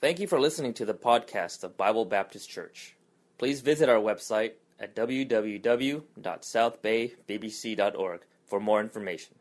Thank you for listening to the podcast of Bible Baptist Church. Please visit our website at www.southbaybbc.org for more information.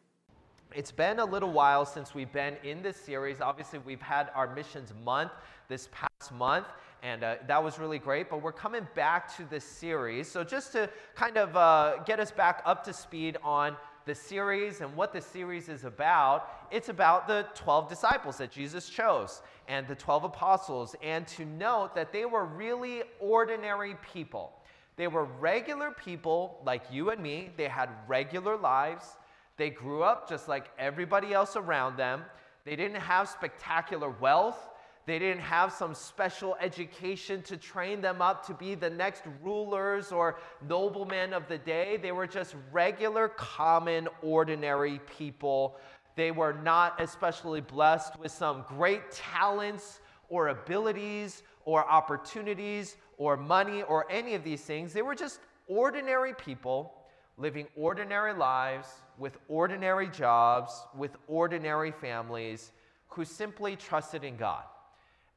It's been a little while since we've been in this series. Obviously, we've had our missions month this past month, and uh, that was really great. But we're coming back to this series. So, just to kind of uh, get us back up to speed on the series and what the series is about, it's about the 12 disciples that Jesus chose and the 12 apostles, and to note that they were really ordinary people. They were regular people like you and me, they had regular lives. They grew up just like everybody else around them. They didn't have spectacular wealth. They didn't have some special education to train them up to be the next rulers or noblemen of the day. They were just regular, common, ordinary people. They were not especially blessed with some great talents or abilities or opportunities or money or any of these things. They were just ordinary people living ordinary lives with ordinary jobs, with ordinary families who simply trusted in God.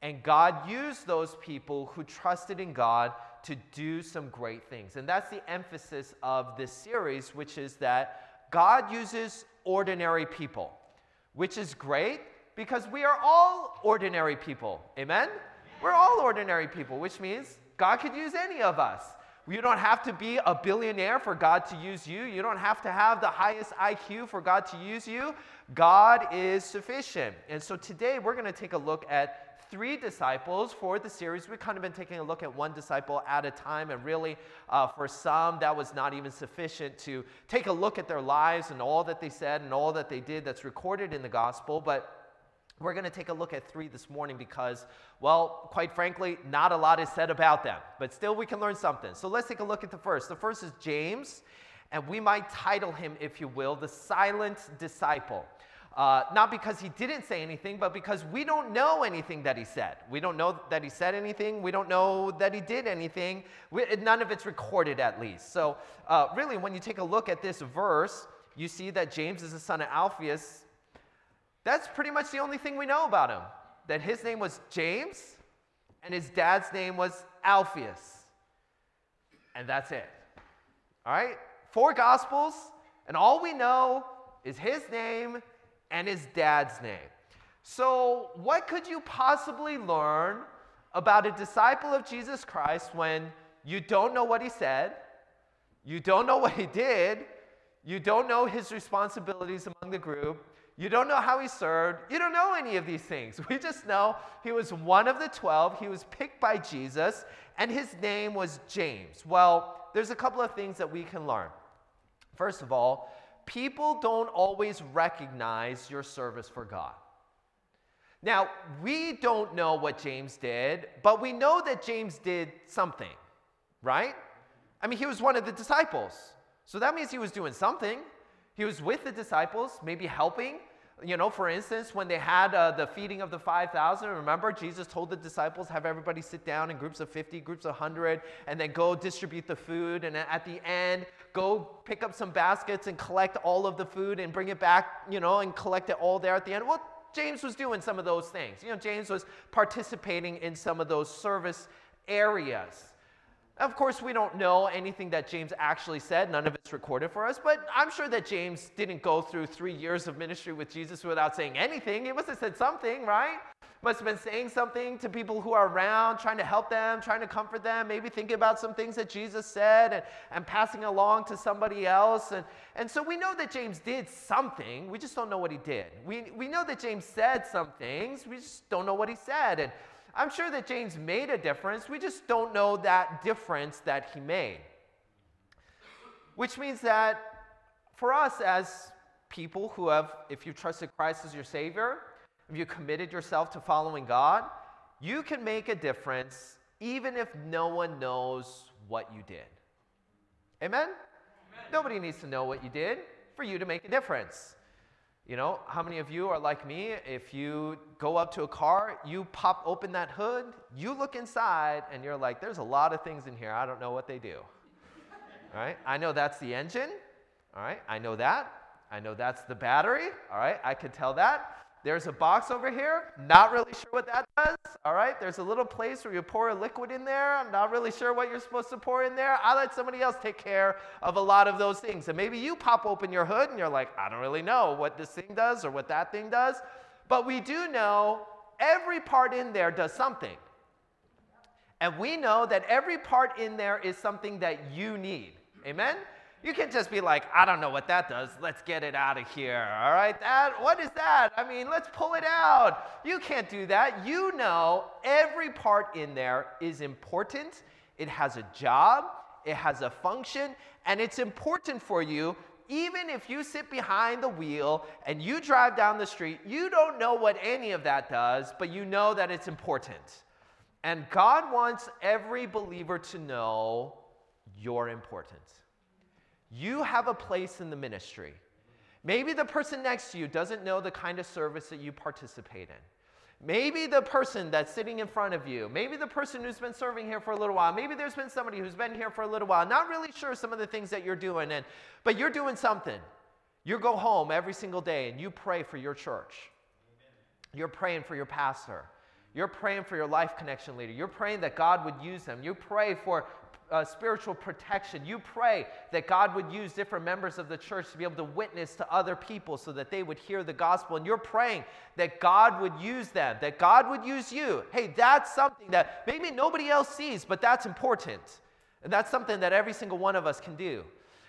And God used those people who trusted in God to do some great things. And that's the emphasis of this series, which is that God uses ordinary people, which is great because we are all ordinary people. Amen? We're all ordinary people, which means God could use any of us. You don't have to be a billionaire for God to use you. You don't have to have the highest IQ for God to use you. God is sufficient. And so today we're going to take a look at three disciples for the series. We've kind of been taking a look at one disciple at a time, and really, uh, for some, that was not even sufficient to take a look at their lives and all that they said and all that they did that's recorded in the gospel. But we're going to take a look at three this morning because, well, quite frankly, not a lot is said about them, but still we can learn something. So let's take a look at the first. The first is James, and we might title him, if you will, the silent disciple. Uh, not because he didn't say anything, but because we don't know anything that he said. We don't know that he said anything. We don't know that he did anything. We, none of it's recorded, at least. So, uh, really, when you take a look at this verse, you see that James is the son of Alphaeus. That's pretty much the only thing we know about him that his name was James and his dad's name was Alphaeus. And that's it. All right? Four gospels, and all we know is his name and his dad's name. So, what could you possibly learn about a disciple of Jesus Christ when you don't know what he said, you don't know what he did, you don't know his responsibilities among the group, you don't know how he served, you don't know any of these things. We just know he was one of the 12, he was picked by Jesus, and his name was James. Well, there's a couple of things that we can learn. First of all, people don't always recognize your service for God. Now, we don't know what James did, but we know that James did something, right? I mean, he was one of the disciples. So that means he was doing something. He was with the disciples, maybe helping, you know, for instance, when they had uh, the feeding of the 5,000, remember Jesus told the disciples, have everybody sit down in groups of 50, groups of 100, and then go distribute the food. And at the end, go pick up some baskets and collect all of the food and bring it back, you know, and collect it all there at the end. Well, James was doing some of those things. You know, James was participating in some of those service areas. Of course, we don't know anything that James actually said. None of it's recorded for us, but I'm sure that James didn't go through three years of ministry with Jesus without saying anything. He must have said something, right? Must have been saying something to people who are around, trying to help them, trying to comfort them, maybe thinking about some things that Jesus said and, and passing along to somebody else. And, and so we know that James did something. We just don't know what he did. We, we know that James said some things. We just don't know what he said. And I'm sure that James made a difference. We just don't know that difference that he made. Which means that for us as people who have, if you trusted Christ as your Savior, if you committed yourself to following God, you can make a difference even if no one knows what you did. Amen? Amen? Nobody needs to know what you did for you to make a difference. You know, how many of you are like me? If you go up to a car, you pop open that hood, you look inside, and you're like, there's a lot of things in here. I don't know what they do. all right? I know that's the engine. All right? I know that. I know that's the battery. All right? I could tell that. There's a box over here. Not really sure what that does. All right. There's a little place where you pour a liquid in there. I'm not really sure what you're supposed to pour in there. I let somebody else take care of a lot of those things. And maybe you pop open your hood and you're like, I don't really know what this thing does or what that thing does. But we do know every part in there does something. And we know that every part in there is something that you need. Amen? You can't just be like, I don't know what that does. Let's get it out of here. All right? That what is that? I mean, let's pull it out. You can't do that. You know every part in there is important. It has a job, it has a function, and it's important for you even if you sit behind the wheel and you drive down the street, you don't know what any of that does, but you know that it's important. And God wants every believer to know you're important. You have a place in the ministry. Maybe the person next to you doesn't know the kind of service that you participate in. Maybe the person that's sitting in front of you, maybe the person who's been serving here for a little while, maybe there's been somebody who's been here for a little while, not really sure some of the things that you're doing, and, but you're doing something. You go home every single day and you pray for your church. You're praying for your pastor. You're praying for your life connection leader. You're praying that God would use them. You pray for uh, spiritual protection. You pray that God would use different members of the church to be able to witness to other people so that they would hear the gospel. And you're praying that God would use them, that God would use you. Hey, that's something that maybe nobody else sees, but that's important. And that's something that every single one of us can do.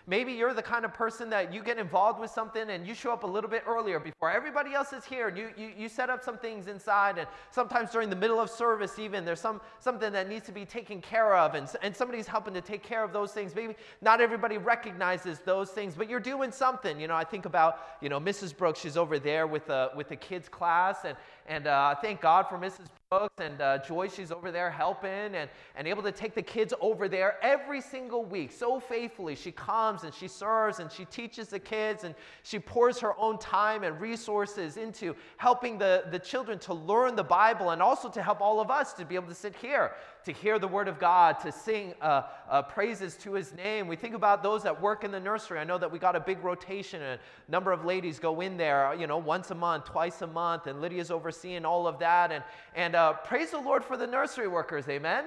Maybe you're the kind of person that you get involved with something and you show up a little bit earlier before everybody else is here and you, you, you set up some things inside and sometimes during the middle of service even there's some, something that needs to be taken care of and, and somebody's helping to take care of those things. Maybe not everybody recognizes those things, but you're doing something. You know, I think about, you know, Mrs. Brooks, she's over there with the, with the kids class and, and uh, thank God for Mrs. And uh, Joyce, she's over there helping and, and able to take the kids over there every single week so faithfully. She comes and she serves and she teaches the kids and she pours her own time and resources into helping the, the children to learn the Bible and also to help all of us to be able to sit here to hear the word of God, to sing uh, uh, praises to his name. We think about those that work in the nursery. I know that we got a big rotation, and a number of ladies go in there, you know, once a month, twice a month, and Lydia's overseeing all of that. And, and uh, praise the Lord for the nursery workers, amen?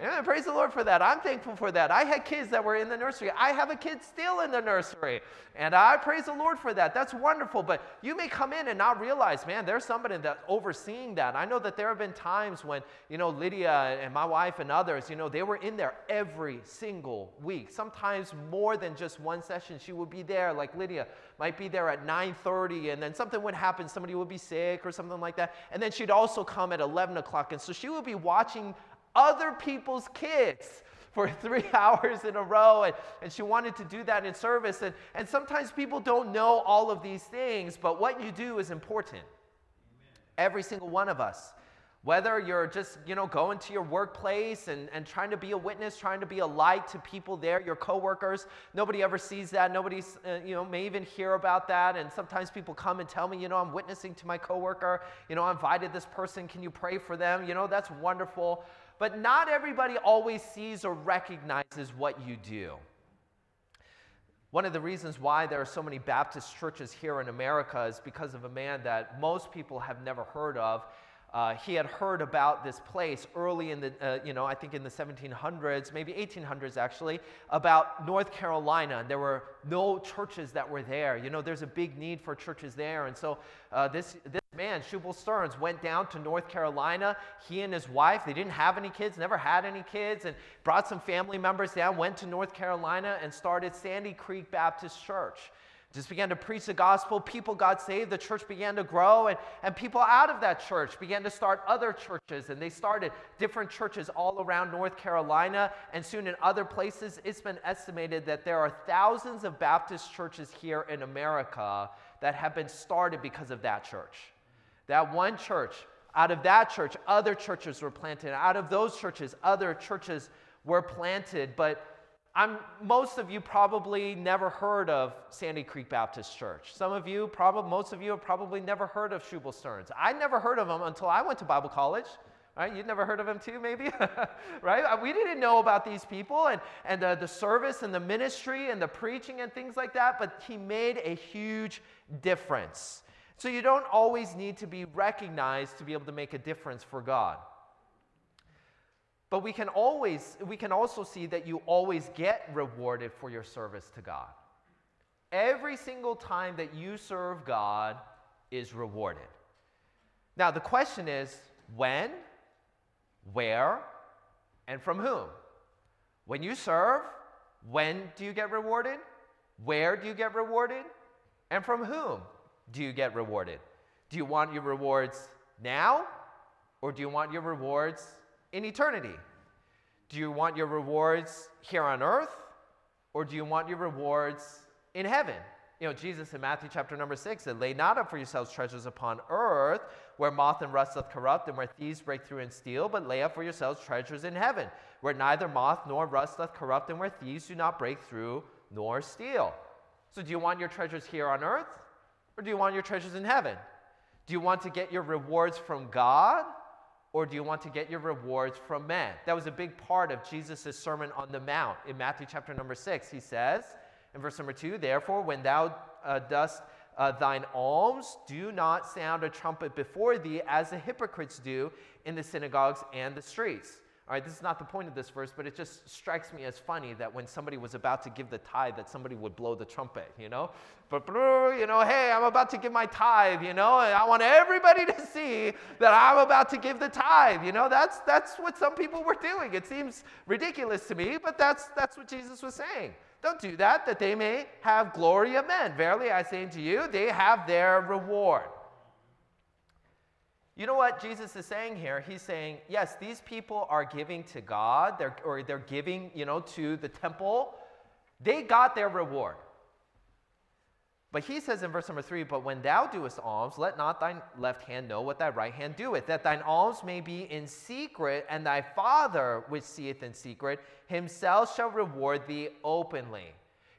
Yeah, praise the Lord for that. I'm thankful for that. I had kids that were in the nursery. I have a kid still in the nursery. And I praise the Lord for that. That's wonderful. But you may come in and not realize, man, there's somebody that's overseeing that. I know that there have been times when, you know, Lydia and my wife and others, you know, they were in there every single week. Sometimes more than just one session. She would be there, like Lydia might be there at 9.30 and then something would happen. Somebody would be sick or something like that. And then she'd also come at 11 o'clock. And so she would be watching other people's kids for three hours in a row. And, and she wanted to do that in service. And, and sometimes people don't know all of these things, but what you do is important. Amen. Every single one of us. Whether you're just, you know, going to your workplace and, and trying to be a witness, trying to be a light to people there, your coworkers, nobody ever sees that. Nobody, uh, you know, may even hear about that. And sometimes people come and tell me, you know, I'm witnessing to my coworker. You know, I invited this person. Can you pray for them? You know, that's wonderful but not everybody always sees or recognizes what you do. One of the reasons why there are so many Baptist churches here in America is because of a man that most people have never heard of. Uh, he had heard about this place early in the, uh, you know, I think in the 1700s, maybe 1800s actually, about North Carolina. And there were no churches that were there. You know, there's a big need for churches there. And so uh, this, this man, Shubal Stearns, went down to North Carolina. He and his wife, they didn't have any kids, never had any kids, and brought some family members down, went to North Carolina, and started Sandy Creek Baptist Church. Just began to preach the gospel. People got saved. The church began to grow. And, and people out of that church began to start other churches. And they started different churches all around North Carolina and soon in other places. It's been estimated that there are thousands of Baptist churches here in America that have been started because of that church. That one church, out of that church, other churches were planted. Out of those churches, other churches were planted. But I'm, most of you probably never heard of Sandy Creek Baptist Church. Some of you, probably, most of you have probably never heard of Shubal Stearns. I never heard of him until I went to Bible college. Right? You'd never heard of him too, maybe? right? Uh, we didn't know about these people and, and the, the service and the ministry and the preaching and things like that, but he made a huge difference. So you don't always need to be recognized to be able to make a difference for God. But we can always we can also see that you always get rewarded for your service to God. Every single time that you serve God is rewarded. Now the question is when, where, and from whom? When you serve, when do you get rewarded? Where do you get rewarded? And from whom do you get rewarded? Do you want your rewards now or do you want your rewards in eternity? Do you want your rewards here on earth or do you want your rewards in heaven? You know, Jesus in Matthew chapter number six said, Lay not up for yourselves treasures upon earth, where moth and rust doth corrupt, and where thieves break through and steal, but lay up for yourselves treasures in heaven, where neither moth nor rust doth corrupt, and where thieves do not break through nor steal. So, do you want your treasures here on earth, or do you want your treasures in heaven? Do you want to get your rewards from God, or do you want to get your rewards from men? That was a big part of Jesus' Sermon on the Mount in Matthew chapter number six. He says, in verse number two, therefore, when thou uh, dost uh, thine alms, do not sound a trumpet before thee as the hypocrites do in the synagogues and the streets. All right, this is not the point of this verse, but it just strikes me as funny that when somebody was about to give the tithe, that somebody would blow the trumpet, you know? But, you know, hey, I'm about to give my tithe, you know, and I want everybody to see that I'm about to give the tithe, you know? That's, that's what some people were doing. It seems ridiculous to me, but that's, that's what Jesus was saying. Don't do that, that they may have glory of men. Verily, I say unto you, they have their reward. You know what Jesus is saying here? He's saying, yes, these people are giving to God, they're, or they're giving, you know, to the temple. They got their reward. But he says in verse number three, But when thou doest alms, let not thine left hand know what thy right hand doeth, that thine alms may be in secret, and thy Father, which seeth in secret, himself shall reward thee openly.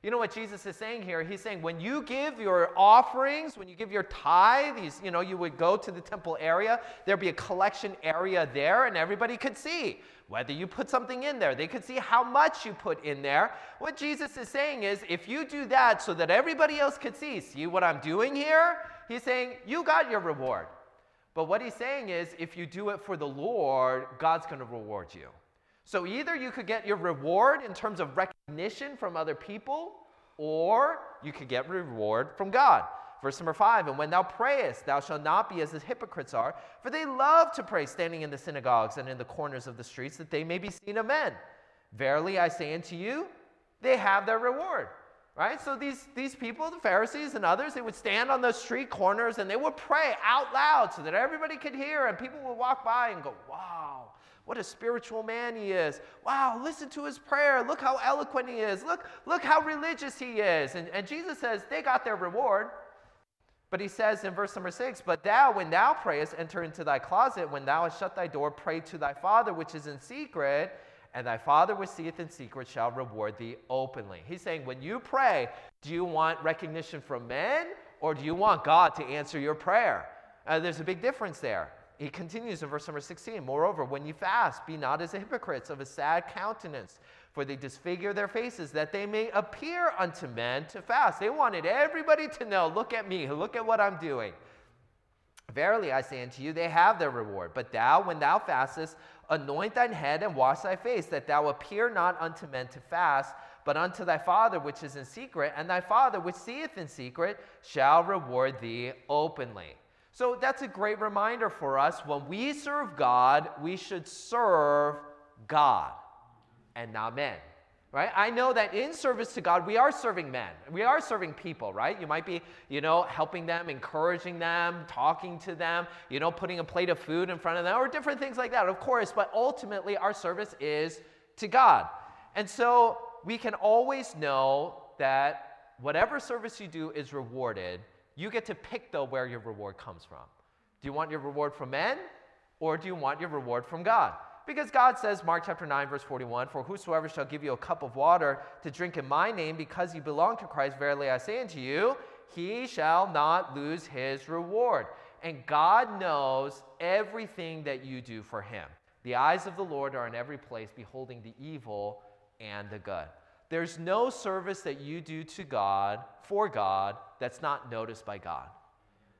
You know what Jesus is saying here? He's saying when you give your offerings, when you give your tithe, you know, you would go to the temple area, there'd be a collection area there, and everybody could see whether you put something in there. They could see how much you put in there. What Jesus is saying is if you do that so that everybody else could see, see what I'm doing here? He's saying, you got your reward. But what he's saying is if you do it for the Lord, God's going to reward you. So either you could get your reward in terms of recognition from other people, or you could get reward from God. Verse number five, and when thou prayest, thou shalt not be as the hypocrites are, for they love to pray standing in the synagogues and in the corners of the streets, that they may be seen of men. Verily I say unto you, they have their reward. Right? So these, these people, the Pharisees and others, they would stand on those street corners and they would pray out loud so that everybody could hear, and people would walk by and go, Wow, what a spiritual man he is. Wow, listen to his prayer. Look how eloquent he is. Look, look how religious he is. And, and Jesus says they got their reward. But he says in verse number six, But thou, when thou prayest, enter into thy closet. When thou hast shut thy door, pray to thy Father which is in secret, and thy Father which seeth in secret shall reward thee openly. He's saying, when you pray, do you want recognition from men, or do you want God to answer your prayer? Uh, there's a big difference there he continues in verse number 16 Moreover, when you fast, be not as the hypocrites of a sad countenance, for they disfigure their faces, that they may appear unto men to fast. They wanted everybody to know look at me, look at what I'm doing. Verily I say unto you, they have their reward. But thou, when thou fastest, anoint thine head and wash thy face, that thou appear not unto men to fast, but unto thy Father which is in secret, and thy Father which seeth in secret shall reward thee openly. So that's a great reminder for us. When we serve God, we should serve God and not men. Right? I know that in service to God, we are serving men. We are serving people, right? You might be, you know, helping them, encouraging them, talking to them, you know, putting a plate of food in front of them, or different things like that, of course. But ultimately, our service is to God. And so we can always know that whatever service you do is rewarded you get to pick, though, where your reward comes from. Do you want your reward from men or do you want your reward from God? Because God says, Mark chapter 9, verse 41, For whosoever shall give you a cup of water to drink in my name, because you belong to Christ, verily I say unto you, he shall not lose his reward. And God knows everything that you do for him. The eyes of the Lord are in every place, beholding the evil and the good. There's no service that you do to God, for God, that's not noticed by God.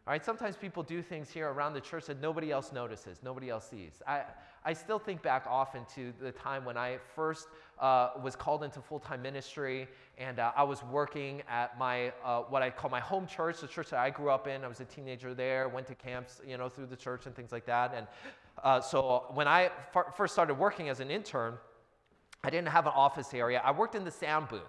All right, sometimes people do things here around the church that nobody else notices, nobody else sees. I, I still think back often to the time when I first uh, was called into full time ministry and uh, I was working at my, uh, what I call my home church, the church that I grew up in. I was a teenager there, went to camps, you know, through the church and things like that. And uh, so when I f- first started working as an intern, I didn't have an office area. I worked in the sound booth.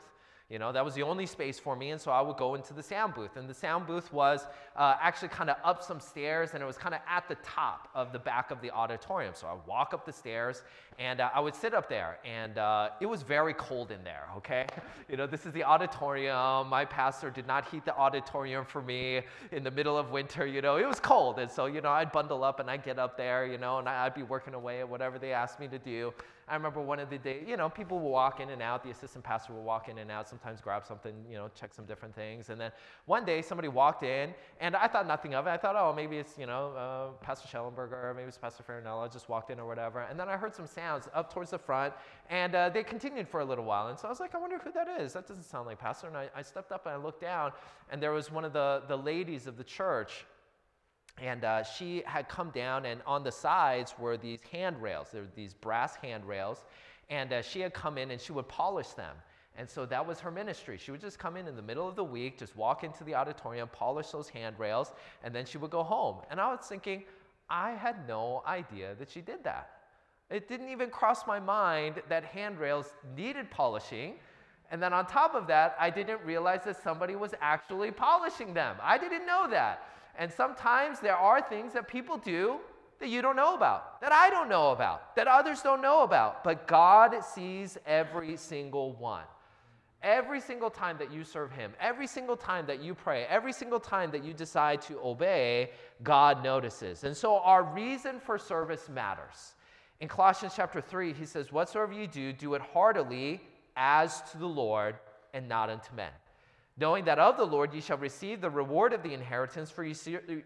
You know, that was the only space for me, and so I would go into the sound booth. And the sound booth was uh, actually kind of up some stairs, and it was kind of at the top of the back of the auditorium. So I walk up the stairs, and uh, I would sit up there, and uh, it was very cold in there, okay? you know, this is the auditorium. My pastor did not heat the auditorium for me in the middle of winter, you know, it was cold. And so, you know, I'd bundle up and I'd get up there, you know, and I'd be working away at whatever they asked me to do. I remember one of the days, you know, people will walk in and out. The assistant pastor will walk in and out, sometimes grab something, you know, check some different things. And then one day somebody walked in, and I thought nothing of it. I thought, oh, maybe it's, you know, uh, Pastor Schellenberger, maybe it's Pastor Farinella just walked in or whatever. And then I heard some sounds up towards the front, and uh, they continued for a little while. And so I was like, I wonder who that is. That doesn't sound like Pastor. And I, I stepped up and I looked down, and there was one of the, the ladies of the church and uh, she had come down, and on the sides were these handrails. There were these brass handrails. And uh, she had come in and she would polish them. And so that was her ministry. She would just come in in the middle of the week, just walk into the auditorium, polish those handrails, and then she would go home. And I was thinking, I had no idea that she did that. It didn't even cross my mind that handrails needed polishing. And then on top of that, I didn't realize that somebody was actually polishing them. I didn't know that. And sometimes there are things that people do that you don't know about, that I don't know about, that others don't know about. But God sees every single one. Every single time that you serve Him, every single time that you pray, every single time that you decide to obey, God notices. And so our reason for service matters. In Colossians chapter 3, he says, Whatsoever you do, do it heartily as to the Lord and not unto men. Knowing that of the Lord ye shall receive the reward of the inheritance, for ye,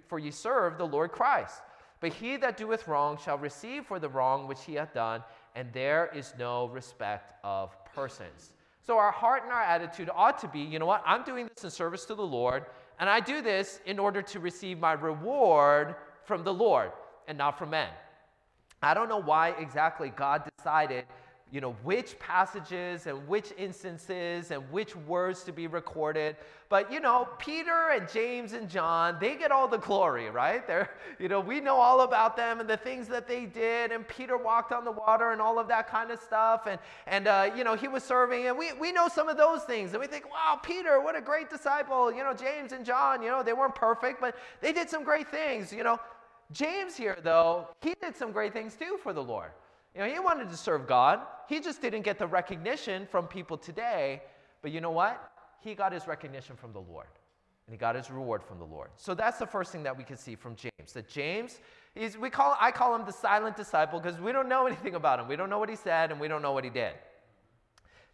for ye serve the Lord Christ. But he that doeth wrong shall receive for the wrong which he hath done, and there is no respect of persons. So our heart and our attitude ought to be you know what? I'm doing this in service to the Lord, and I do this in order to receive my reward from the Lord and not from men. I don't know why exactly God decided you know, which passages and which instances and which words to be recorded. But, you know, Peter and James and John, they get all the glory, right? They're, you know, we know all about them and the things that they did. And Peter walked on the water and all of that kind of stuff. And, and uh, you know, he was serving. And we, we know some of those things. And we think, wow, Peter, what a great disciple. You know, James and John, you know, they weren't perfect, but they did some great things. You know, James here, though, he did some great things too for the Lord. You know, he wanted to serve God. He just didn't get the recognition from people today. But you know what? He got his recognition from the Lord. And he got his reward from the Lord. So that's the first thing that we can see from James. That James, is, we call, I call him the silent disciple because we don't know anything about him. We don't know what he said and we don't know what he did.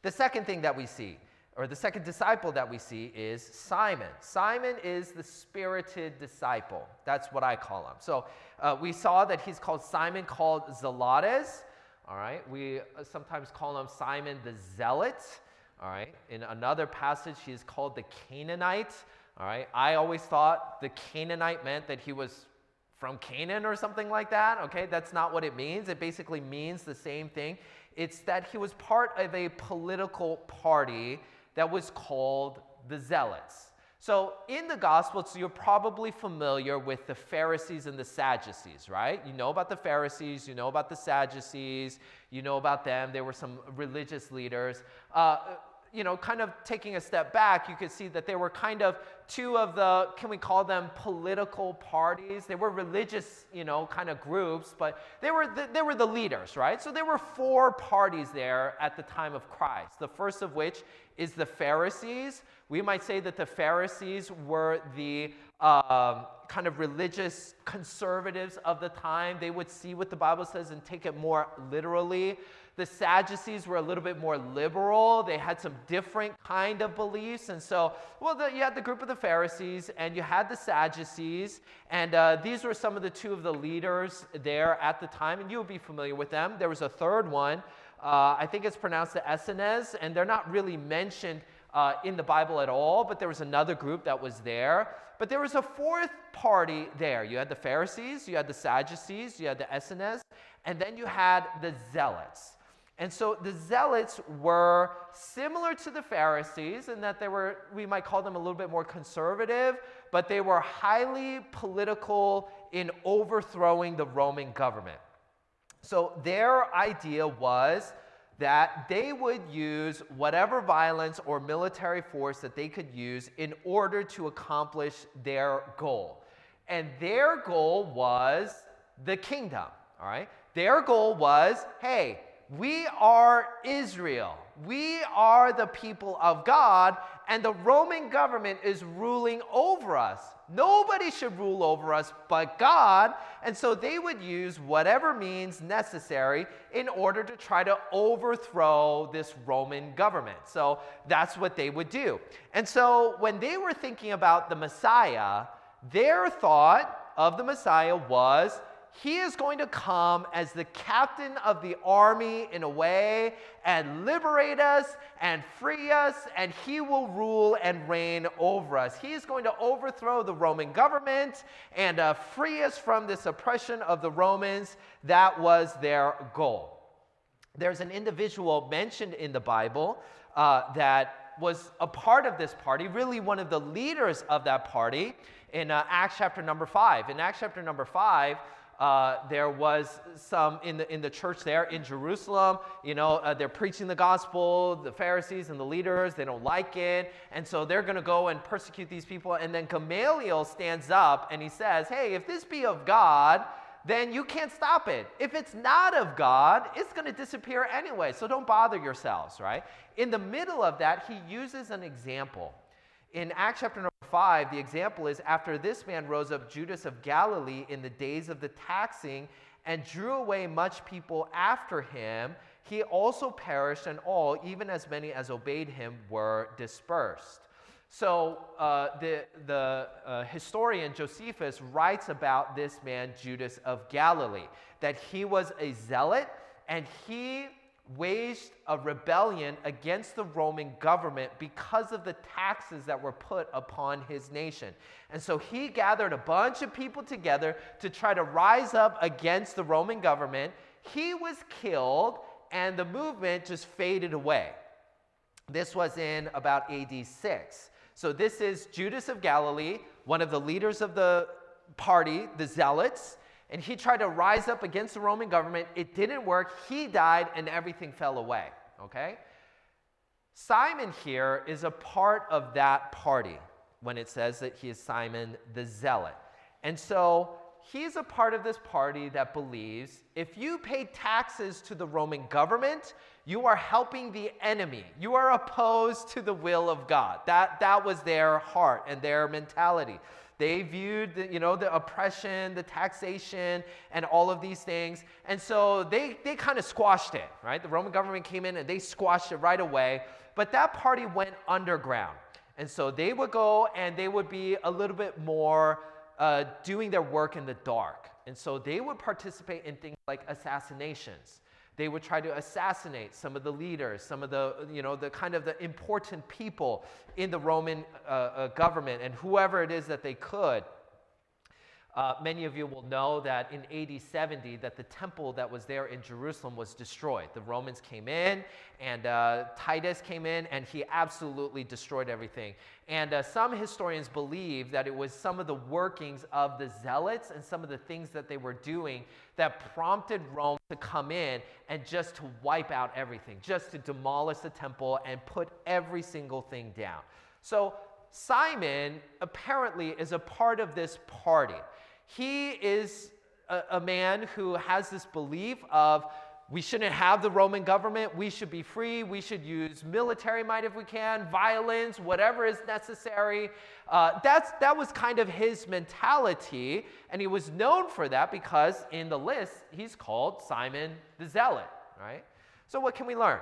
The second thing that we see, or the second disciple that we see, is Simon. Simon is the spirited disciple. That's what I call him. So uh, we saw that he's called Simon, called Zelotes. All right, we uh, sometimes call him Simon the Zealot. All right, in another passage, he is called the Canaanite. All right, I always thought the Canaanite meant that he was from Canaan or something like that. Okay, that's not what it means. It basically means the same thing. It's that he was part of a political party that was called the Zealots. So, in the Gospels, you're probably familiar with the Pharisees and the Sadducees, right? You know about the Pharisees, you know about the Sadducees, you know about them. They were some religious leaders. Uh, you know, kind of taking a step back, you could see that they were kind of two of the, can we call them political parties? They were religious, you know, kind of groups, but they were the, they were the leaders, right? So there were four parties there at the time of Christ. The first of which is the Pharisees. We might say that the Pharisees were the um, kind of religious conservatives of the time. They would see what the Bible says and take it more literally. The Sadducees were a little bit more liberal. They had some different kind of beliefs. And so, well, the, you had the group of the Pharisees and you had the Sadducees. And uh, these were some of the two of the leaders there at the time. And you would be familiar with them. There was a third one. Uh, I think it's pronounced the Essenes, and they're not really mentioned uh, in the Bible at all, but there was another group that was there. But there was a fourth party there. You had the Pharisees, you had the Sadducees, you had the Essenes, and then you had the Zealots. And so the Zealots were similar to the Pharisees in that they were, we might call them a little bit more conservative, but they were highly political in overthrowing the Roman government. So their idea was that they would use whatever violence or military force that they could use in order to accomplish their goal. And their goal was the kingdom, all right? Their goal was hey, we are Israel. We are the people of God, and the Roman government is ruling over us. Nobody should rule over us but God. And so they would use whatever means necessary in order to try to overthrow this Roman government. So that's what they would do. And so when they were thinking about the Messiah, their thought of the Messiah was he is going to come as the captain of the army in a way and liberate us and free us, and he will rule and reign over us. He is going to overthrow the Roman government and uh, free us from this oppression of the Romans. That was their goal. There's an individual mentioned in the Bible uh, that was a part of this party, really one of the leaders of that party in uh, Acts chapter number five. In Acts chapter number five, uh, there was some in the, in the church there in Jerusalem. You know, uh, they're preaching the gospel, the Pharisees and the leaders, they don't like it. And so they're going to go and persecute these people. And then Gamaliel stands up and he says, Hey, if this be of God, then you can't stop it. If it's not of God, it's going to disappear anyway. So don't bother yourselves, right? In the middle of that, he uses an example. In Acts chapter number 5, the example is after this man rose up Judas of Galilee in the days of the taxing and drew away much people after him, he also perished, and all, even as many as obeyed him, were dispersed. So uh, the, the uh, historian Josephus writes about this man, Judas of Galilee, that he was a zealot and he waged a rebellion against the Roman government because of the taxes that were put upon his nation. And so he gathered a bunch of people together to try to rise up against the Roman government. He was killed, and the movement just faded away. This was in about AD 6. So this is Judas of Galilee, one of the leaders of the party, the Zealots and he tried to rise up against the Roman government. It didn't work. He died, and everything fell away. Okay? Simon here is a part of that party when it says that he is Simon the Zealot. And so he's a part of this party that believes if you pay taxes to the Roman government, you are helping the enemy. You are opposed to the will of God. That, that was their heart and their mentality. They viewed, the, you know, the oppression, the taxation, and all of these things. And so they, they kind of squashed it, right? The Roman government came in and they squashed it right away. But that party went underground. And so they would go and they would be a little bit more uh, doing their work in the dark. And so they would participate in things like assassinations they would try to assassinate some of the leaders, some of the, you know, the kind of the important people in the Roman uh, uh, government and whoever it is that they could. Uh, many of you will know that in AD 70 that the temple that was there in Jerusalem was destroyed. The Romans came in and uh, Titus came in and he absolutely destroyed everything. And uh, some historians believe that it was some of the workings of the zealots and some of the things that they were doing that prompted Rome to come in and just to wipe out everything, just to demolish the temple and put every single thing down. So Simon apparently is a part of this party. He is a, a man who has this belief of we shouldn't have the Roman government. We should be free. We should use military might if we can, violence, whatever is necessary. Uh, that's, that was kind of his mentality. And he was known for that because in the list, he's called Simon the Zealot, right? So, what can we learn?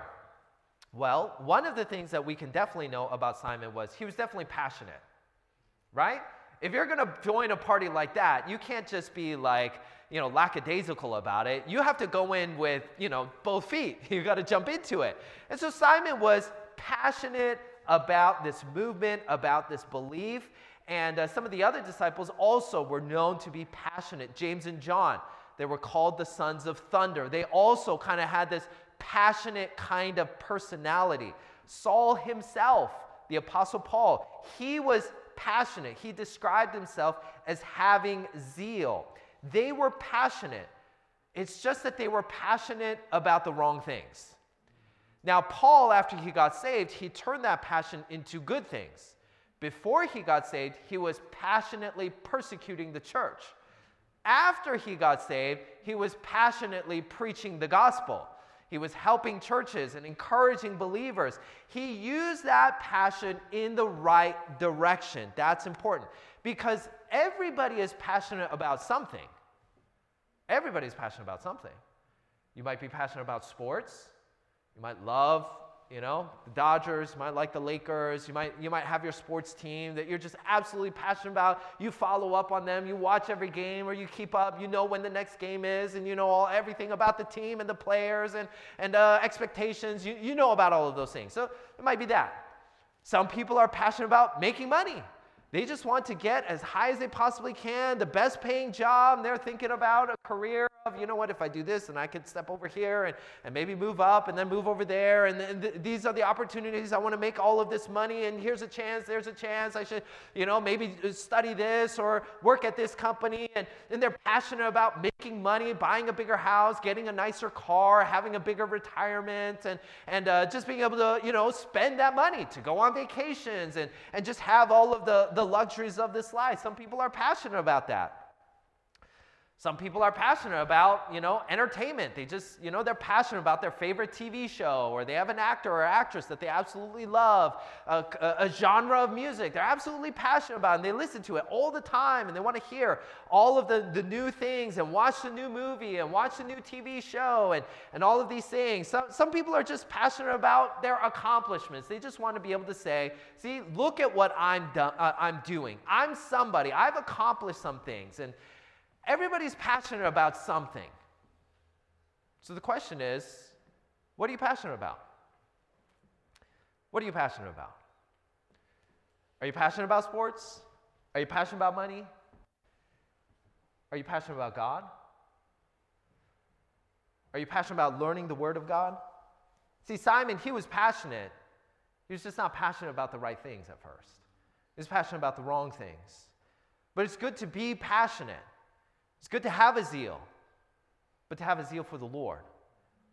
Well, one of the things that we can definitely know about Simon was he was definitely passionate, right? If you're going to join a party like that, you can't just be like, you know, lackadaisical about it. You have to go in with, you know, both feet. You got to jump into it. And so Simon was passionate about this movement, about this belief. And uh, some of the other disciples also were known to be passionate. James and John, they were called the sons of thunder. They also kind of had this passionate kind of personality. Saul himself, the Apostle Paul, he was passionate. He described himself as having zeal. They were passionate. It's just that they were passionate about the wrong things. Now, Paul, after he got saved, he turned that passion into good things. Before he got saved, he was passionately persecuting the church. After he got saved, he was passionately preaching the gospel. He was helping churches and encouraging believers. He used that passion in the right direction. That's important because everybody is passionate about something. Everybody's passionate about something. You might be passionate about sports. You might love you know, the Dodgers, you might like the Lakers, you might, you might have your sports team that you're just absolutely passionate about. You follow up on them, you watch every game or you keep up, you know when the next game is, and you know all, everything about the team and the players and, and uh, expectations. You, you know about all of those things. So it might be that. Some people are passionate about making money. They just want to get as high as they possibly can, the best paying job, and they're thinking about a career of, you know what, if I do this, and I could step over here and, and maybe move up and then move over there, and, and th- these are the opportunities. I want to make all of this money, and here's a chance, there's a chance. I should, you know, maybe study this or work at this company. And, and they're passionate about making money, buying a bigger house, getting a nicer car, having a bigger retirement, and, and uh, just being able to, you know, spend that money to go on vacations and, and just have all of the the luxuries of this life. Some people are passionate about that. Some people are passionate about, you know, entertainment. They just, you know, they're passionate about their favorite TV show, or they have an actor or actress that they absolutely love, a, a, genre of music they're absolutely passionate about, and they listen to it all the time, and they want to hear all of the, the new things, and watch the new movie, and watch the new TV show, and, and all of these things. Some, some people are just passionate about their accomplishments. They just want to be able to say, see, look at what I'm, do- uh, I'm doing. I'm somebody. I've accomplished some things. And, Everybody's passionate about something. So the question is what are you passionate about? What are you passionate about? Are you passionate about sports? Are you passionate about money? Are you passionate about God? Are you passionate about learning the Word of God? See, Simon, he was passionate. He was just not passionate about the right things at first. He was passionate about the wrong things. But it's good to be passionate. It's good to have a zeal, but to have a zeal for the Lord.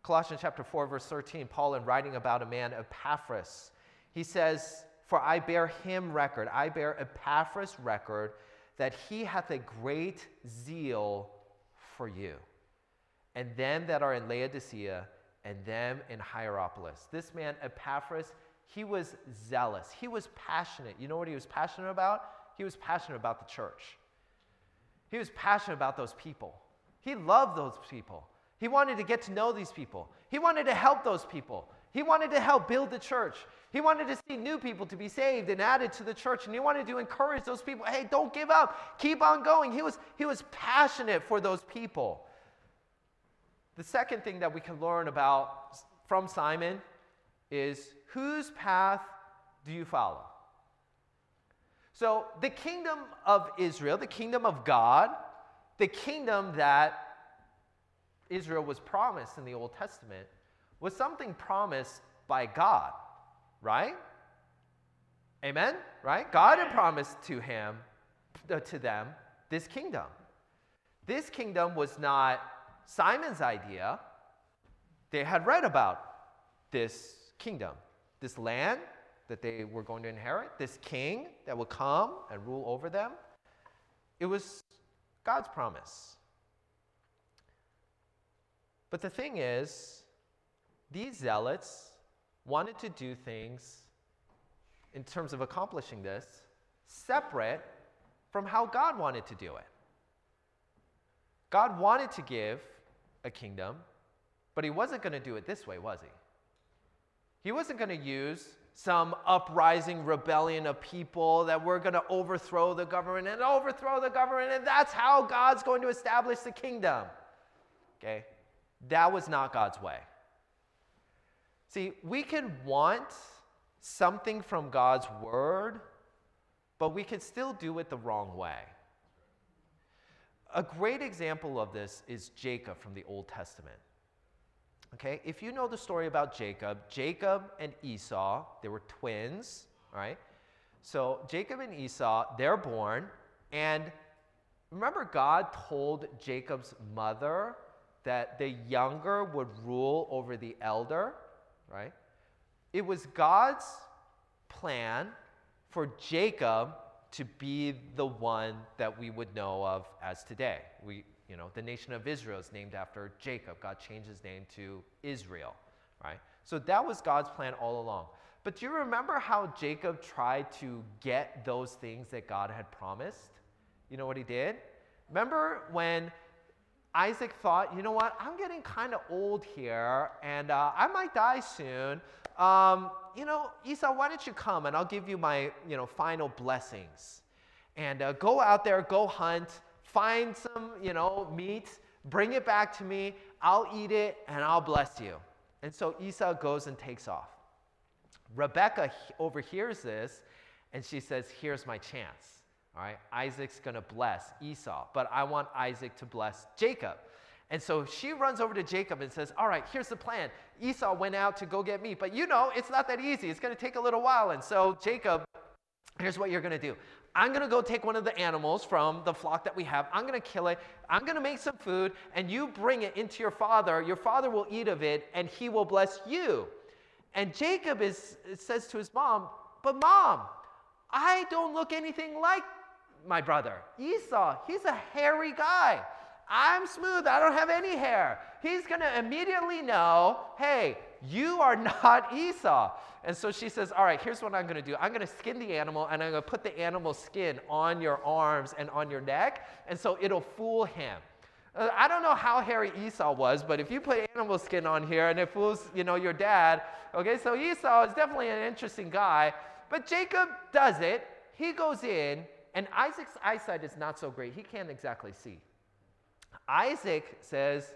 Colossians chapter 4, verse 13, Paul, in writing about a man, Epaphras, he says, For I bear him record, I bear Epaphras record that he hath a great zeal for you, and them that are in Laodicea, and them in Hierapolis. This man, Epaphras, he was zealous. He was passionate. You know what he was passionate about? He was passionate about the church. He was passionate about those people. He loved those people. He wanted to get to know these people. He wanted to help those people. He wanted to help build the church. He wanted to see new people to be saved and added to the church. And he wanted to encourage those people hey, don't give up, keep on going. He was, he was passionate for those people. The second thing that we can learn about from Simon is whose path do you follow? So, the kingdom of Israel, the kingdom of God, the kingdom that Israel was promised in the Old Testament, was something promised by God, right? Amen? Right? God had promised to him, uh, to them, this kingdom. This kingdom was not Simon's idea. They had read about this kingdom, this land, that they were going to inherit, this king that would come and rule over them. It was God's promise. But the thing is, these zealots wanted to do things in terms of accomplishing this separate from how God wanted to do it. God wanted to give a kingdom, but he wasn't going to do it this way, was he? He wasn't going to use some uprising rebellion of people that we're going to overthrow the government and overthrow the government, and that's how God's going to establish the kingdom. Okay? That was not God's way. See, we can want something from God's word, but we can still do it the wrong way. A great example of this is Jacob from the Old Testament. Okay, if you know the story about Jacob, Jacob and Esau, they were twins, right? So Jacob and Esau, they're born, and remember, God told Jacob's mother that the younger would rule over the elder, right? It was God's plan for Jacob to be the one that we would know of as today. We, you know, the nation of Israel is named after Jacob. God changed his name to Israel, right? So that was God's plan all along. But do you remember how Jacob tried to get those things that God had promised? You know what he did? Remember when Isaac thought, you know what, I'm getting kind of old here and uh, I might die soon. Um, you know, Esau, why don't you come and I'll give you my, you know, final blessings. And uh, go out there, go hunt, find some, you know, meat, bring it back to me. I'll eat it and I'll bless you. And so Esau goes and takes off. Rebecca overhears this and she says, Here's my chance. All right, Isaac's going to bless Esau, but I want Isaac to bless Jacob. And so she runs over to Jacob and says, All right, here's the plan. Esau went out to go get meat, but you know, it's not that easy. It's going to take a little while. And so, Jacob, here's what you're going to do. I'm going to go take one of the animals from the flock that we have. I'm going to kill it. I'm going to make some food, and you bring it into your father. Your father will eat of it, and he will bless you. And Jacob is, says to his mom, But mom, I don't look anything like my brother. Esau, he's a hairy guy. I'm smooth. I don't have any hair. He's going to immediately know, hey, you are not Esau. And so she says, All right, here's what I'm going to do. I'm going to skin the animal and I'm going to put the animal skin on your arms and on your neck. And so it'll fool him. Uh, I don't know how hairy Esau was, but if you put animal skin on here and it fools, you know, your dad, okay, so Esau is definitely an interesting guy. But Jacob does it. He goes in and Isaac's eyesight is not so great. He can't exactly see. Isaac says,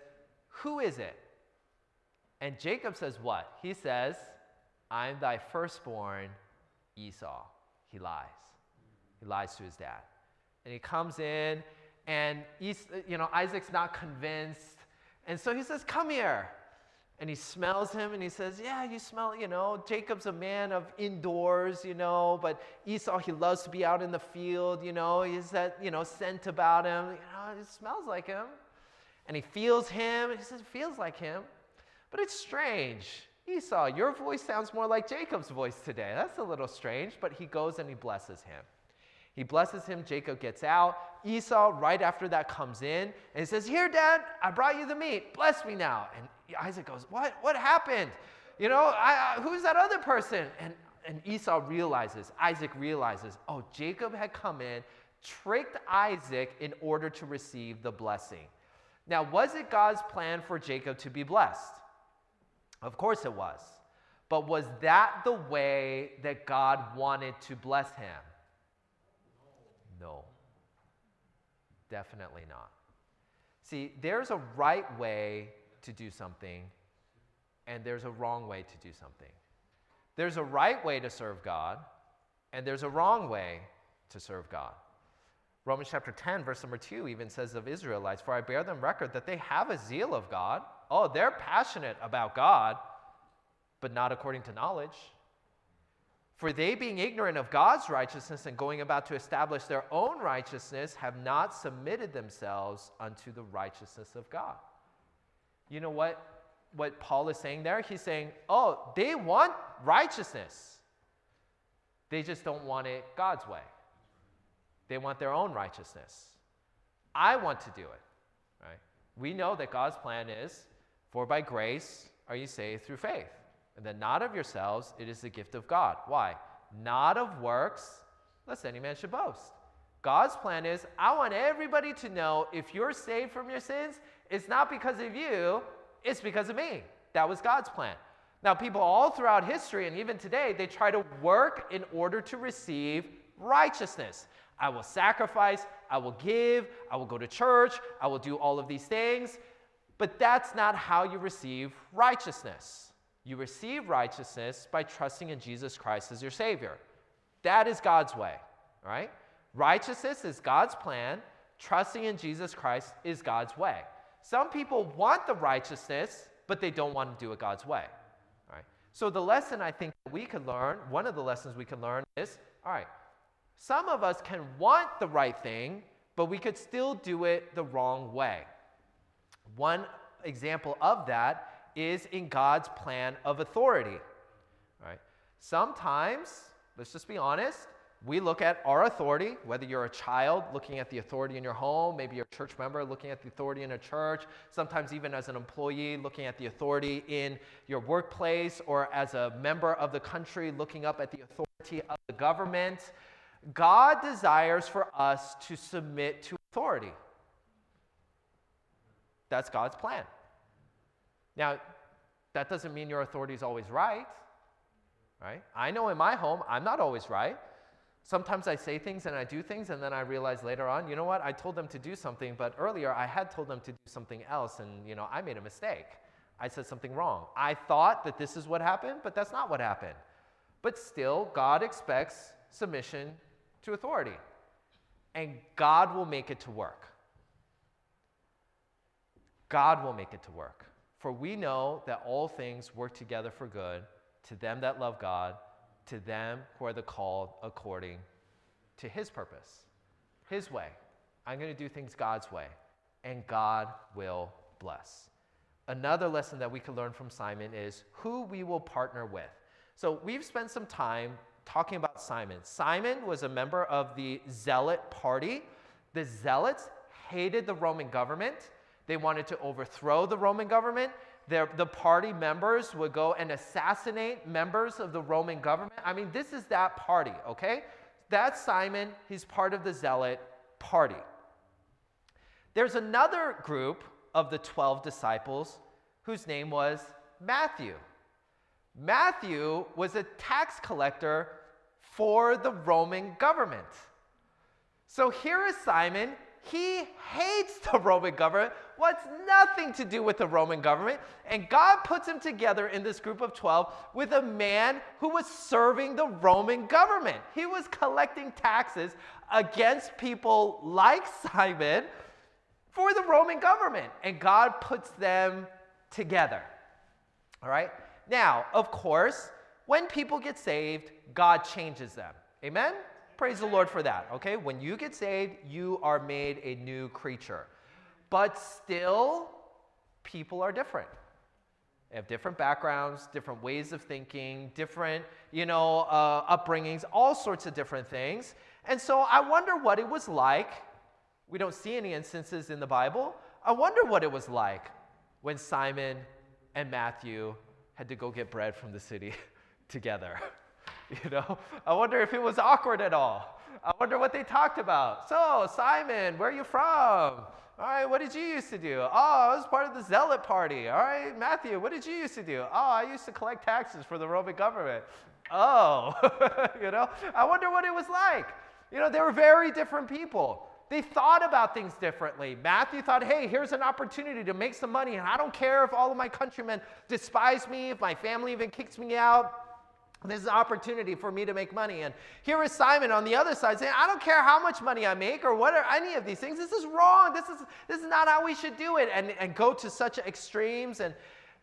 Who is it? And Jacob says, What? He says, I'm thy firstborn, Esau. He lies. He lies to his dad. And he comes in, and you know, Isaac's not convinced. And so he says, Come here and he smells him and he says, Yeah, you smell, you know, Jacob's a man of indoors, you know, but Esau, he loves to be out in the field, you know, he's that, you know, scent about him, you know, it smells like him. And he feels him, he says, Feels like him. But it's strange. Esau, your voice sounds more like Jacob's voice today. That's a little strange, but he goes and he blesses him. He blesses him. Jacob gets out. Esau, right after that, comes in and he says, Here, Dad, I brought you the meat. Bless me now. And Isaac goes, What? What happened? You know, I, I, who's that other person? And, and Esau realizes, Isaac realizes, oh, Jacob had come in, tricked Isaac in order to receive the blessing. Now, was it God's plan for Jacob to be blessed? Of course it was. But was that the way that God wanted to bless him? No. Definitely not. See, there's a right way to do something, and there's a wrong way to do something. There's a right way to serve God, and there's a wrong way to serve God. Romans chapter 10, verse number 2 even says of Israelites, For I bear them record that they have a zeal of God. Oh, they're passionate about God, but not according to knowledge. For they, being ignorant of God's righteousness and going about to establish their own righteousness, have not submitted themselves unto the righteousness of God. You know what, what Paul is saying there? He's saying, oh, they want righteousness. They just don't want it God's way. They want their own righteousness. I want to do it, right? We know that God's plan is, for by grace are you saved through faith. And then not of yourselves, it is the gift of God. Why? Not of works, lest any man should boast. God's plan is, I want everybody to know if you're saved from your sins, it's not because of you, it's because of me. That was God's plan. Now, people all throughout history and even today, they try to work in order to receive righteousness. I will sacrifice, I will give, I will go to church, I will do all of these things. But that's not how you receive righteousness. You receive righteousness by trusting in Jesus Christ as your Savior. That is God's way, right? Righteousness is God's plan. Trusting in Jesus Christ is God's way. Some people want the righteousness, but they don't want to do it God's way. Right? So the lesson I think we could learn, one of the lessons we can learn is, all right, some of us can want the right thing, but we could still do it the wrong way. One example of that is in God's plan of authority. Right? Sometimes, let's just be honest, we look at our authority, whether you're a child looking at the authority in your home, maybe you're a church member looking at the authority in a church, sometimes even as an employee looking at the authority in your workplace, or as a member of the country looking up at the authority of the government. God desires for us to submit to authority. That's God's plan. Now, that doesn't mean your authority is always right, right? I know in my home, I'm not always right. Sometimes I say things and I do things, and then I realize later on, you know what? I told them to do something, but earlier I had told them to do something else, and you know, I made a mistake. I said something wrong. I thought that this is what happened, but that's not what happened. But still, God expects submission to authority, and God will make it to work. God will make it to work. For we know that all things work together for good to them that love God to them who are the called according to his purpose, his way. I'm going to do things God's way, and God will bless. Another lesson that we can learn from Simon is who we will partner with. So we've spent some time talking about Simon. Simon was a member of the Zealot party. The Zealots hated the Roman government. They wanted to overthrow the Roman government the, the party members would go and assassinate members of the Roman government. I mean, this is that party, okay? That's Simon. He's part of the Zealot party. There's another group of the 12 disciples whose name was Matthew. Matthew was a tax collector for the Roman government. So here is Simon. He hates the Roman government, wants nothing to do with the Roman government. And God puts him together in this group of 12 with a man who was serving the Roman government. He was collecting taxes against people like Simon for the Roman government. And God puts them together. All right? Now, of course, when people get saved, God changes them. Amen? Praise the Lord for that, okay? When you get saved, you are made a new creature. But still, people are different. They have different backgrounds, different ways of thinking, different, you know, uh, upbringings, all sorts of different things. And so I wonder what it was like. We don't see any instances in the Bible. I wonder what it was like when Simon and Matthew had to go get bread from the city together. You know, I wonder if it was awkward at all. I wonder what they talked about. So, Simon, where are you from? All right, what did you used to do? Oh, I was part of the zealot party. All right, Matthew, what did you used to do? Oh, I used to collect taxes for the Roman government. Oh, you know, I wonder what it was like. You know, they were very different people. They thought about things differently. Matthew thought, hey, here's an opportunity to make some money, and I don't care if all of my countrymen despise me, if my family even kicks me out. This is an opportunity for me to make money. And here is Simon on the other side saying, I don't care how much money I make or what are any of these things. This is wrong. This is, this is not how we should do it. And, and go to such extremes. And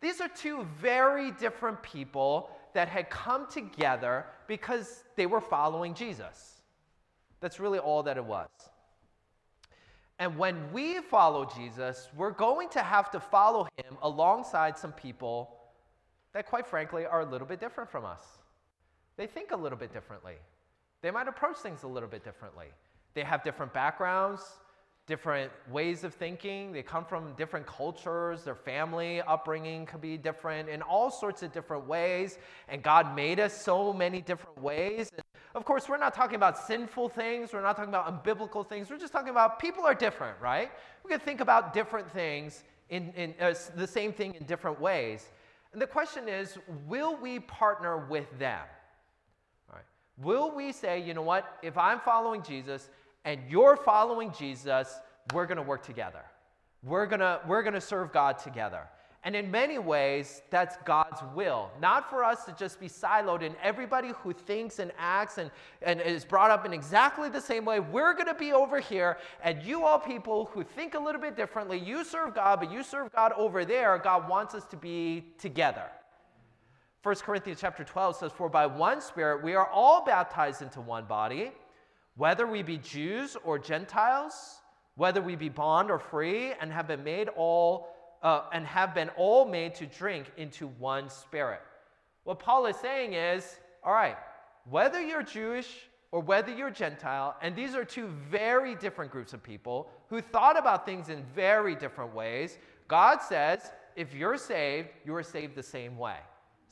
these are two very different people that had come together because they were following Jesus. That's really all that it was. And when we follow Jesus, we're going to have to follow him alongside some people that, quite frankly, are a little bit different from us. They think a little bit differently. They might approach things a little bit differently. They have different backgrounds, different ways of thinking. They come from different cultures. Their family upbringing could be different in all sorts of different ways. And God made us so many different ways. And of course, we're not talking about sinful things. We're not talking about unbiblical things. We're just talking about people are different, right? We can think about different things in, in uh, the same thing in different ways. And the question is, will we partner with them? Will we say, you know what, if I'm following Jesus and you're following Jesus, we're going to work together. We're going to we're going to serve God together. And in many ways, that's God's will. Not for us to just be siloed in everybody who thinks and acts and, and is brought up in exactly the same way. We're going to be over here, and you all people who think a little bit differently, you serve God, but you serve God over there. God wants us to be together. 1 Corinthians chapter 12 says, For by one Spirit we are all baptized into one body, whether we be Jews or Gentiles, whether we be bond or free, and have been made all uh, and have been all made to drink into one spirit. What Paul is saying is, all right, whether you're Jewish or whether you're Gentile, and these are two very different groups of people who thought about things in very different ways, God says, if you're saved, you are saved the same way,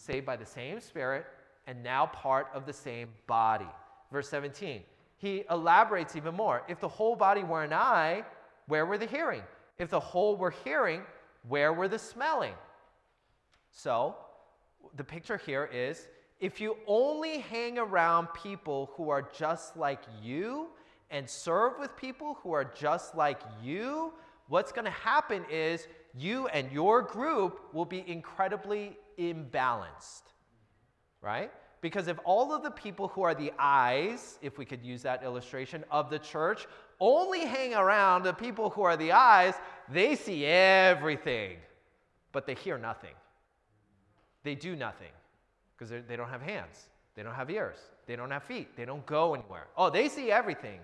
saved by the same Spirit, and now part of the same body. Verse 17, he elaborates even more. If the whole body were an eye, where were the hearing? If the whole were hearing, where were the smelling? So, the picture here is if you only hang around people who are just like you and serve with people who are just like you, what's going to happen is you and your group will be incredibly imbalanced, right? Because if all of the people who are the eyes, if we could use that illustration, of the church only hang around the people who are the eyes, they see everything, but they hear nothing. They do nothing because they don't have hands, they don't have ears, they don't have feet, they don't go anywhere. Oh, they see everything,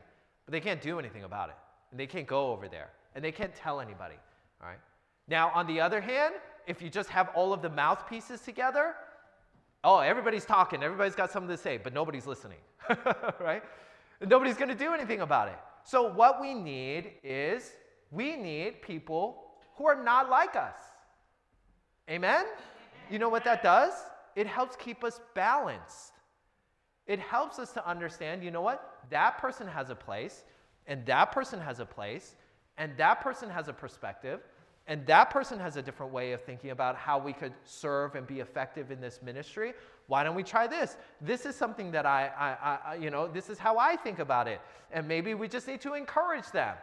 but they can't do anything about it. And they can't go over there, and they can't tell anybody. All right? Now, on the other hand, if you just have all of the mouthpieces together, oh, everybody's talking, everybody's got something to say, but nobody's listening, right? Nobody's going to do anything about it. So, what we need is we need people who are not like us. Amen? You know what that does? It helps keep us balanced. It helps us to understand, you know what? That person has a place, and that person has a place, and that person has a perspective, and that person has a different way of thinking about how we could serve and be effective in this ministry. Why don't we try this? This is something that I, I, I, you know, this is how I think about it. And maybe we just need to encourage them.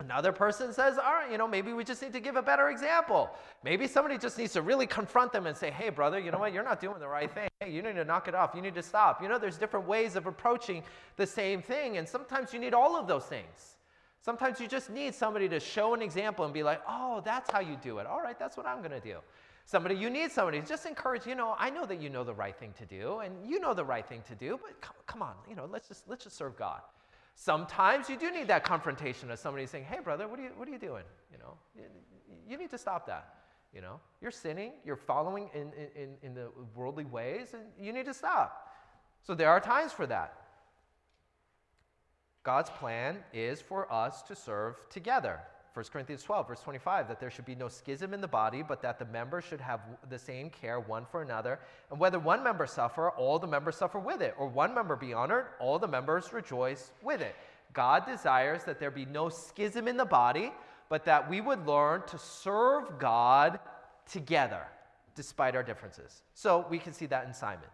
Another person says, all right, you know, maybe we just need to give a better example. Maybe somebody just needs to really confront them and say, hey, brother, you know what? You're not doing the right thing. Hey, you need to knock it off. You need to stop. You know, there's different ways of approaching the same thing. And sometimes you need all of those things. Sometimes you just need somebody to show an example and be like, oh, that's how you do it. All right, that's what I'm going to do. Somebody, you need somebody. Just encourage, you know, I know that you know the right thing to do, and you know the right thing to do, but come, come on, you know, let's just, let's just serve God. Sometimes you do need that confrontation of somebody saying, hey, brother, what are you, what are you doing? You know, you, you need to stop that. You know, you're sinning, you're following in, in, in the worldly ways, and you need to stop. So there are times for that. God's plan is for us to serve together. 1 Corinthians 12, verse 25, that there should be no schism in the body, but that the members should have the same care one for another. And whether one member suffer, all the members suffer with it, or one member be honored, all the members rejoice with it. God desires that there be no schism in the body, but that we would learn to serve God together despite our differences. So we can see that in Simon.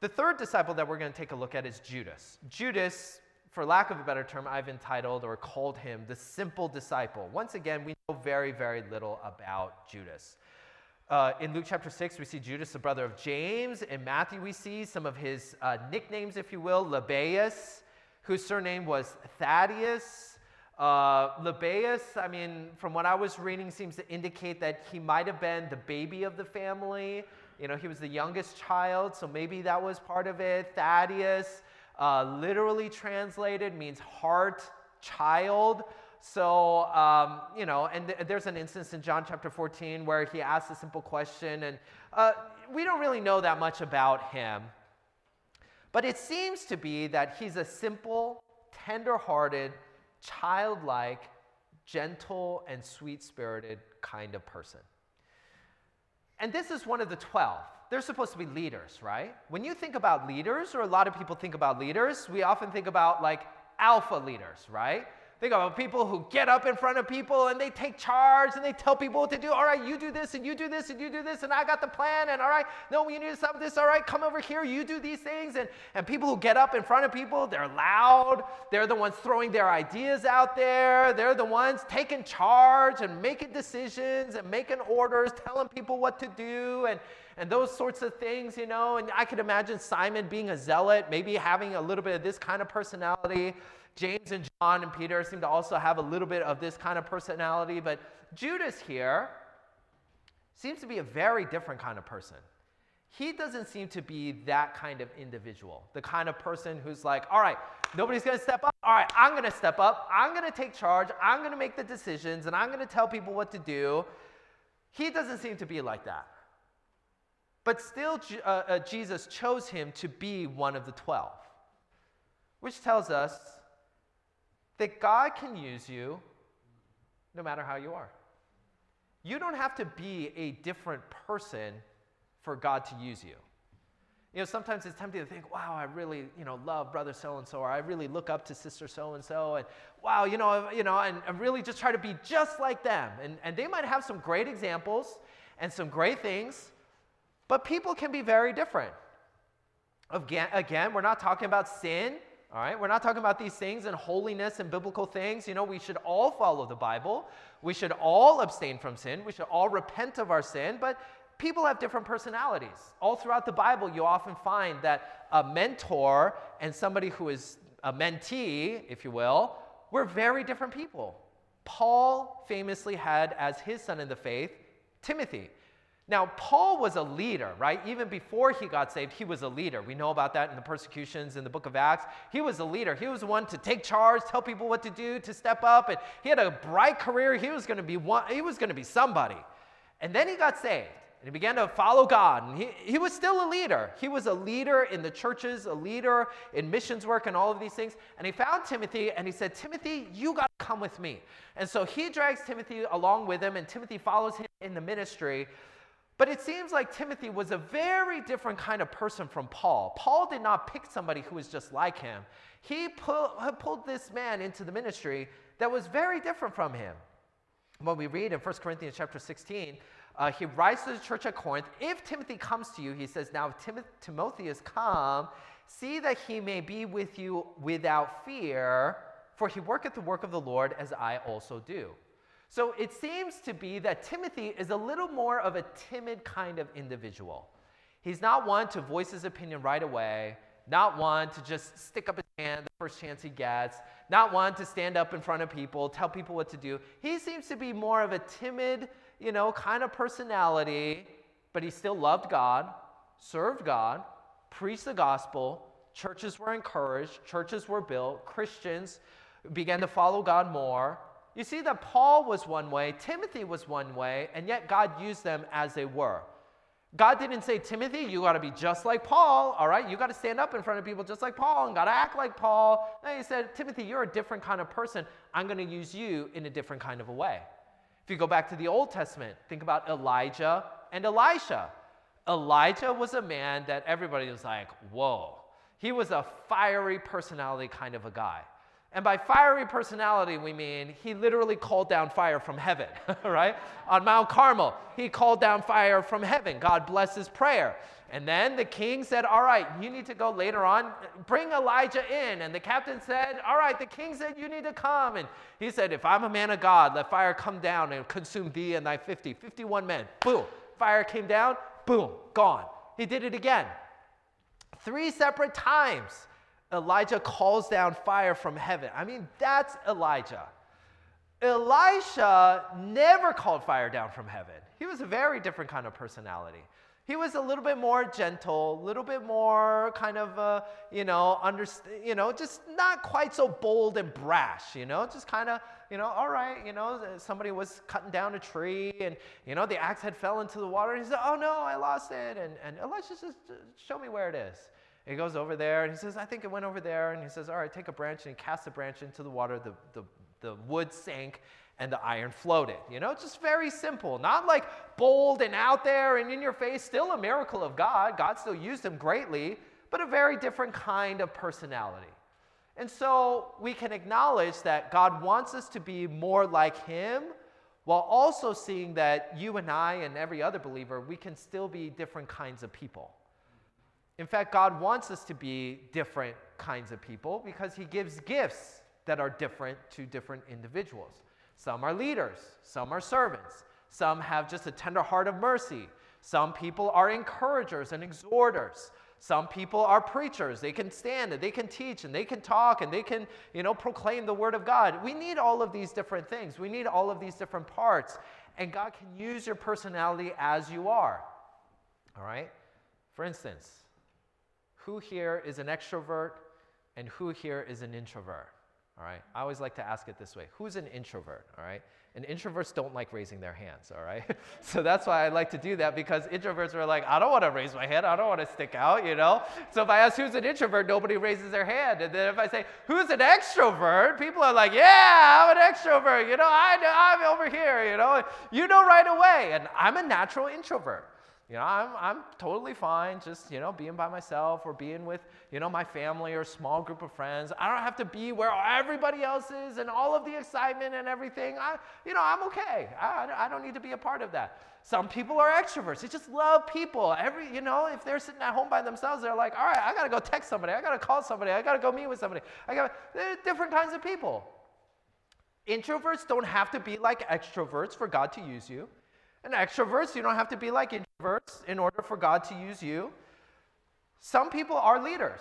The third disciple that we're going to take a look at is Judas. Judas for lack of a better term, I've entitled or called him the simple disciple. Once again, we know very, very little about Judas. Uh, in Luke chapter 6, we see Judas, the brother of James. In Matthew, we see some of his uh, nicknames, if you will Lebbaeus, whose surname was Thaddeus. Uh, Lebbaeus, I mean, from what I was reading, seems to indicate that he might have been the baby of the family. You know, he was the youngest child, so maybe that was part of it. Thaddeus, uh, literally translated means heart child. So, um, you know, and th- there's an instance in John chapter 14 where he asks a simple question, and uh, we don't really know that much about him. But it seems to be that he's a simple, tender hearted, childlike, gentle, and sweet spirited kind of person. And this is one of the 12 they're supposed to be leaders, right? When you think about leaders, or a lot of people think about leaders, we often think about like alpha leaders, right? Think about people who get up in front of people and they take charge and they tell people what to do. All right, you do this and you do this and you do this and I got the plan. And all right, no, you need to stop this. All right, come over here. You do these things. And, and people who get up in front of people, they're loud. They're the ones throwing their ideas out there. They're the ones taking charge and making decisions and making orders, telling people what to do. And, and those sorts of things, you know. And I could imagine Simon being a zealot, maybe having a little bit of this kind of personality. James and John and Peter seem to also have a little bit of this kind of personality, but Judas here seems to be a very different kind of person. He doesn't seem to be that kind of individual, the kind of person who's like, all right, nobody's gonna step up. All right, I'm gonna step up. I'm gonna take charge. I'm gonna make the decisions, and I'm gonna tell people what to do. He doesn't seem to be like that. But still, uh, uh, Jesus chose him to be one of the 12, which tells us that God can use you no matter how you are. You don't have to be a different person for God to use you. You know, sometimes it's tempting to think, wow, I really, you know, love brother so and so, or I really look up to sister so and so, and wow, you know, you know, and, and really just try to be just like them. And, and they might have some great examples and some great things, but people can be very different. Again, again, we're not talking about sin all right, we're not talking about these things and holiness and biblical things. You know, we should all follow the Bible. We should all abstain from sin. We should all repent of our sin. But people have different personalities. All throughout the Bible, you often find that a mentor and somebody who is a mentee, if you will, were very different people. Paul famously had as his son in the faith Timothy. Now, Paul was a leader, right? Even before he got saved, he was a leader. We know about that in the persecutions in the book of Acts. He was a leader. He was the one to take charge, tell people what to do, to step up, and he had a bright career. He was going to be one, he was going to be somebody. And then he got saved. And he began to follow God. And he, he was still a leader. He was a leader in the churches, a leader in missions work, and all of these things. And he found Timothy and he said, Timothy, you got to come with me. And so he drags Timothy along with him, and Timothy follows him in the ministry. But it seems like Timothy was a very different kind of person from Paul. Paul did not pick somebody who was just like him. He pull, pulled this man into the ministry that was very different from him. When we read in 1 Corinthians chapter 16, uh, he writes to the church at Corinth, if Timothy comes to you, he says, now if Tim- Timothy has come, see that he may be with you without fear, for he worketh the work of the Lord as I also do. So it seems to be that Timothy is a little more of a timid kind of individual. He's not one to voice his opinion right away, not one to just stick up his hand the first chance he gets, not one to stand up in front of people, tell people what to do. He seems to be more of a timid, you know, kind of personality, but he still loved God, served God, preached the gospel, churches were encouraged, churches were built, Christians began to follow God more. You see that Paul was one way, Timothy was one way, and yet God used them as they were. God didn't say, Timothy, you got to be just like Paul, all right? You got to stand up in front of people just like Paul and got to act like Paul. No, he said, Timothy, you're a different kind of person. I'm going to use you in a different kind of a way. If you go back to the Old Testament, think about Elijah and Elisha. Elijah was a man that everybody was like, whoa. He was a fiery personality kind of a guy. And by fiery personality, we mean he literally called down fire from heaven, right? On Mount Carmel, he called down fire from heaven. God bless his prayer. And then the king said, All right, you need to go later on, bring Elijah in. And the captain said, All right, the king said, You need to come. And he said, If I'm a man of God, let fire come down and consume thee and thy 50. 51 men. Boom. Fire came down, boom, gone. He did it again. Three separate times. Elijah calls down fire from heaven. I mean, that's Elijah. Elisha never called fire down from heaven. He was a very different kind of personality. He was a little bit more gentle, a little bit more kind of, uh, you know, under, you know, just not quite so bold and brash, you know, just kind of, you know, all right, you know, somebody was cutting down a tree and, you know, the axe had fell into the water. And he said, oh no, I lost it. And, and Elisha says, show me where it is. He goes over there and he says, I think it went over there. And he says, All right, take a branch. And he casts the branch into the water. The, the, the wood sank and the iron floated. You know, just very simple. Not like bold and out there and in your face. Still a miracle of God. God still used him greatly, but a very different kind of personality. And so we can acknowledge that God wants us to be more like Him while also seeing that you and I and every other believer, we can still be different kinds of people. In fact, God wants us to be different kinds of people because He gives gifts that are different to different individuals. Some are leaders, some are servants, some have just a tender heart of mercy, some people are encouragers and exhorters. Some people are preachers. They can stand and they can teach and they can talk and they can, you know, proclaim the word of God. We need all of these different things. We need all of these different parts. And God can use your personality as you are. All right? For instance, who here is an extrovert and who here is an introvert? All right? I always like to ask it this way Who's an introvert? All right? And introverts don't like raising their hands, all right? so that's why I like to do that because introverts are like, I don't want to raise my hand. I don't want to stick out, you know? So if I ask who's an introvert, nobody raises their hand. And then if I say, who's an extrovert, people are like, yeah, I'm an extrovert. You know, I, I'm over here, you know? You know right away. And I'm a natural introvert. You know, I'm, I'm totally fine just, you know, being by myself or being with, you know, my family or small group of friends. I don't have to be where everybody else is and all of the excitement and everything. I, you know, I'm okay. I, I don't need to be a part of that. Some people are extroverts. They just love people. Every, you know, if they're sitting at home by themselves, they're like, all right, I got to go text somebody. I got to call somebody. I got to go meet with somebody. I got different kinds of people. Introverts don't have to be like extroverts for God to use you. And extroverts, you don't have to be like introverts in order for God to use you. Some people are leaders,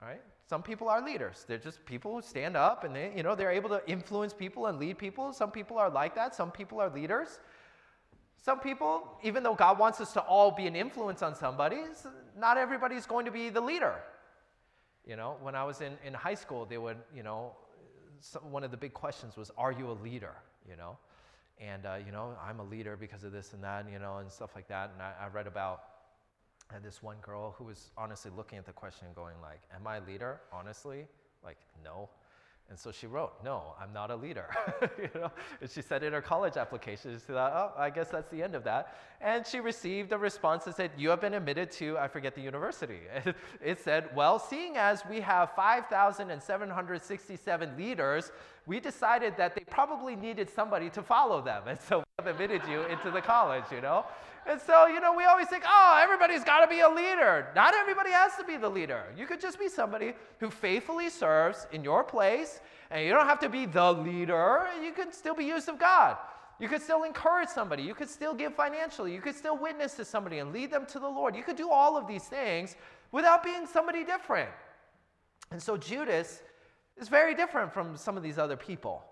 right? Some people are leaders. They're just people who stand up and they, you know, they're able to influence people and lead people. Some people are like that. Some people are leaders. Some people, even though God wants us to all be an influence on somebody, not everybody's going to be the leader. You know, when I was in, in high school, they would, you know, some, one of the big questions was, Are you a leader? You know? And uh, you know i'm a leader because of this and that you know and stuff like that and i, I read about uh, this one girl who was honestly looking at the question and going like am i a leader honestly like no and so she wrote, No, I'm not a leader. you know? And she said in her college application, she said, Oh, I guess that's the end of that. And she received a response that said, You have been admitted to, I forget the university. it said, Well, seeing as we have 5,767 leaders, we decided that they probably needed somebody to follow them. And so we admitted you into the college, you know? And so, you know, we always think, oh, everybody's got to be a leader. Not everybody has to be the leader. You could just be somebody who faithfully serves in your place, and you don't have to be the leader. You can still be used of God. You could still encourage somebody. You could still give financially. You could still witness to somebody and lead them to the Lord. You could do all of these things without being somebody different. And so Judas is very different from some of these other people,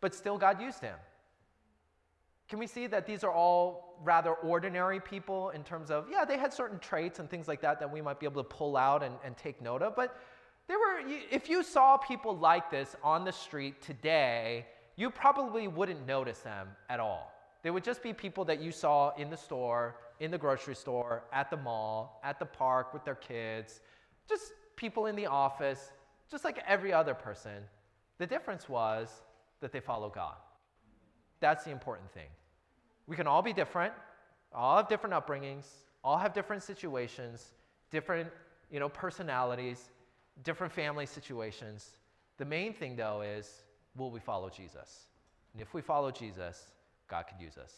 but still God used him. Can we see that these are all rather ordinary people in terms of, yeah, they had certain traits and things like that that we might be able to pull out and, and take note of. But there were, if you saw people like this on the street today, you probably wouldn't notice them at all. They would just be people that you saw in the store, in the grocery store, at the mall, at the park with their kids, just people in the office, just like every other person. The difference was that they follow God. That's the important thing. We can all be different, all have different upbringings, all have different situations, different you know, personalities, different family situations. The main thing, though, is will we follow Jesus? And if we follow Jesus, God could use us.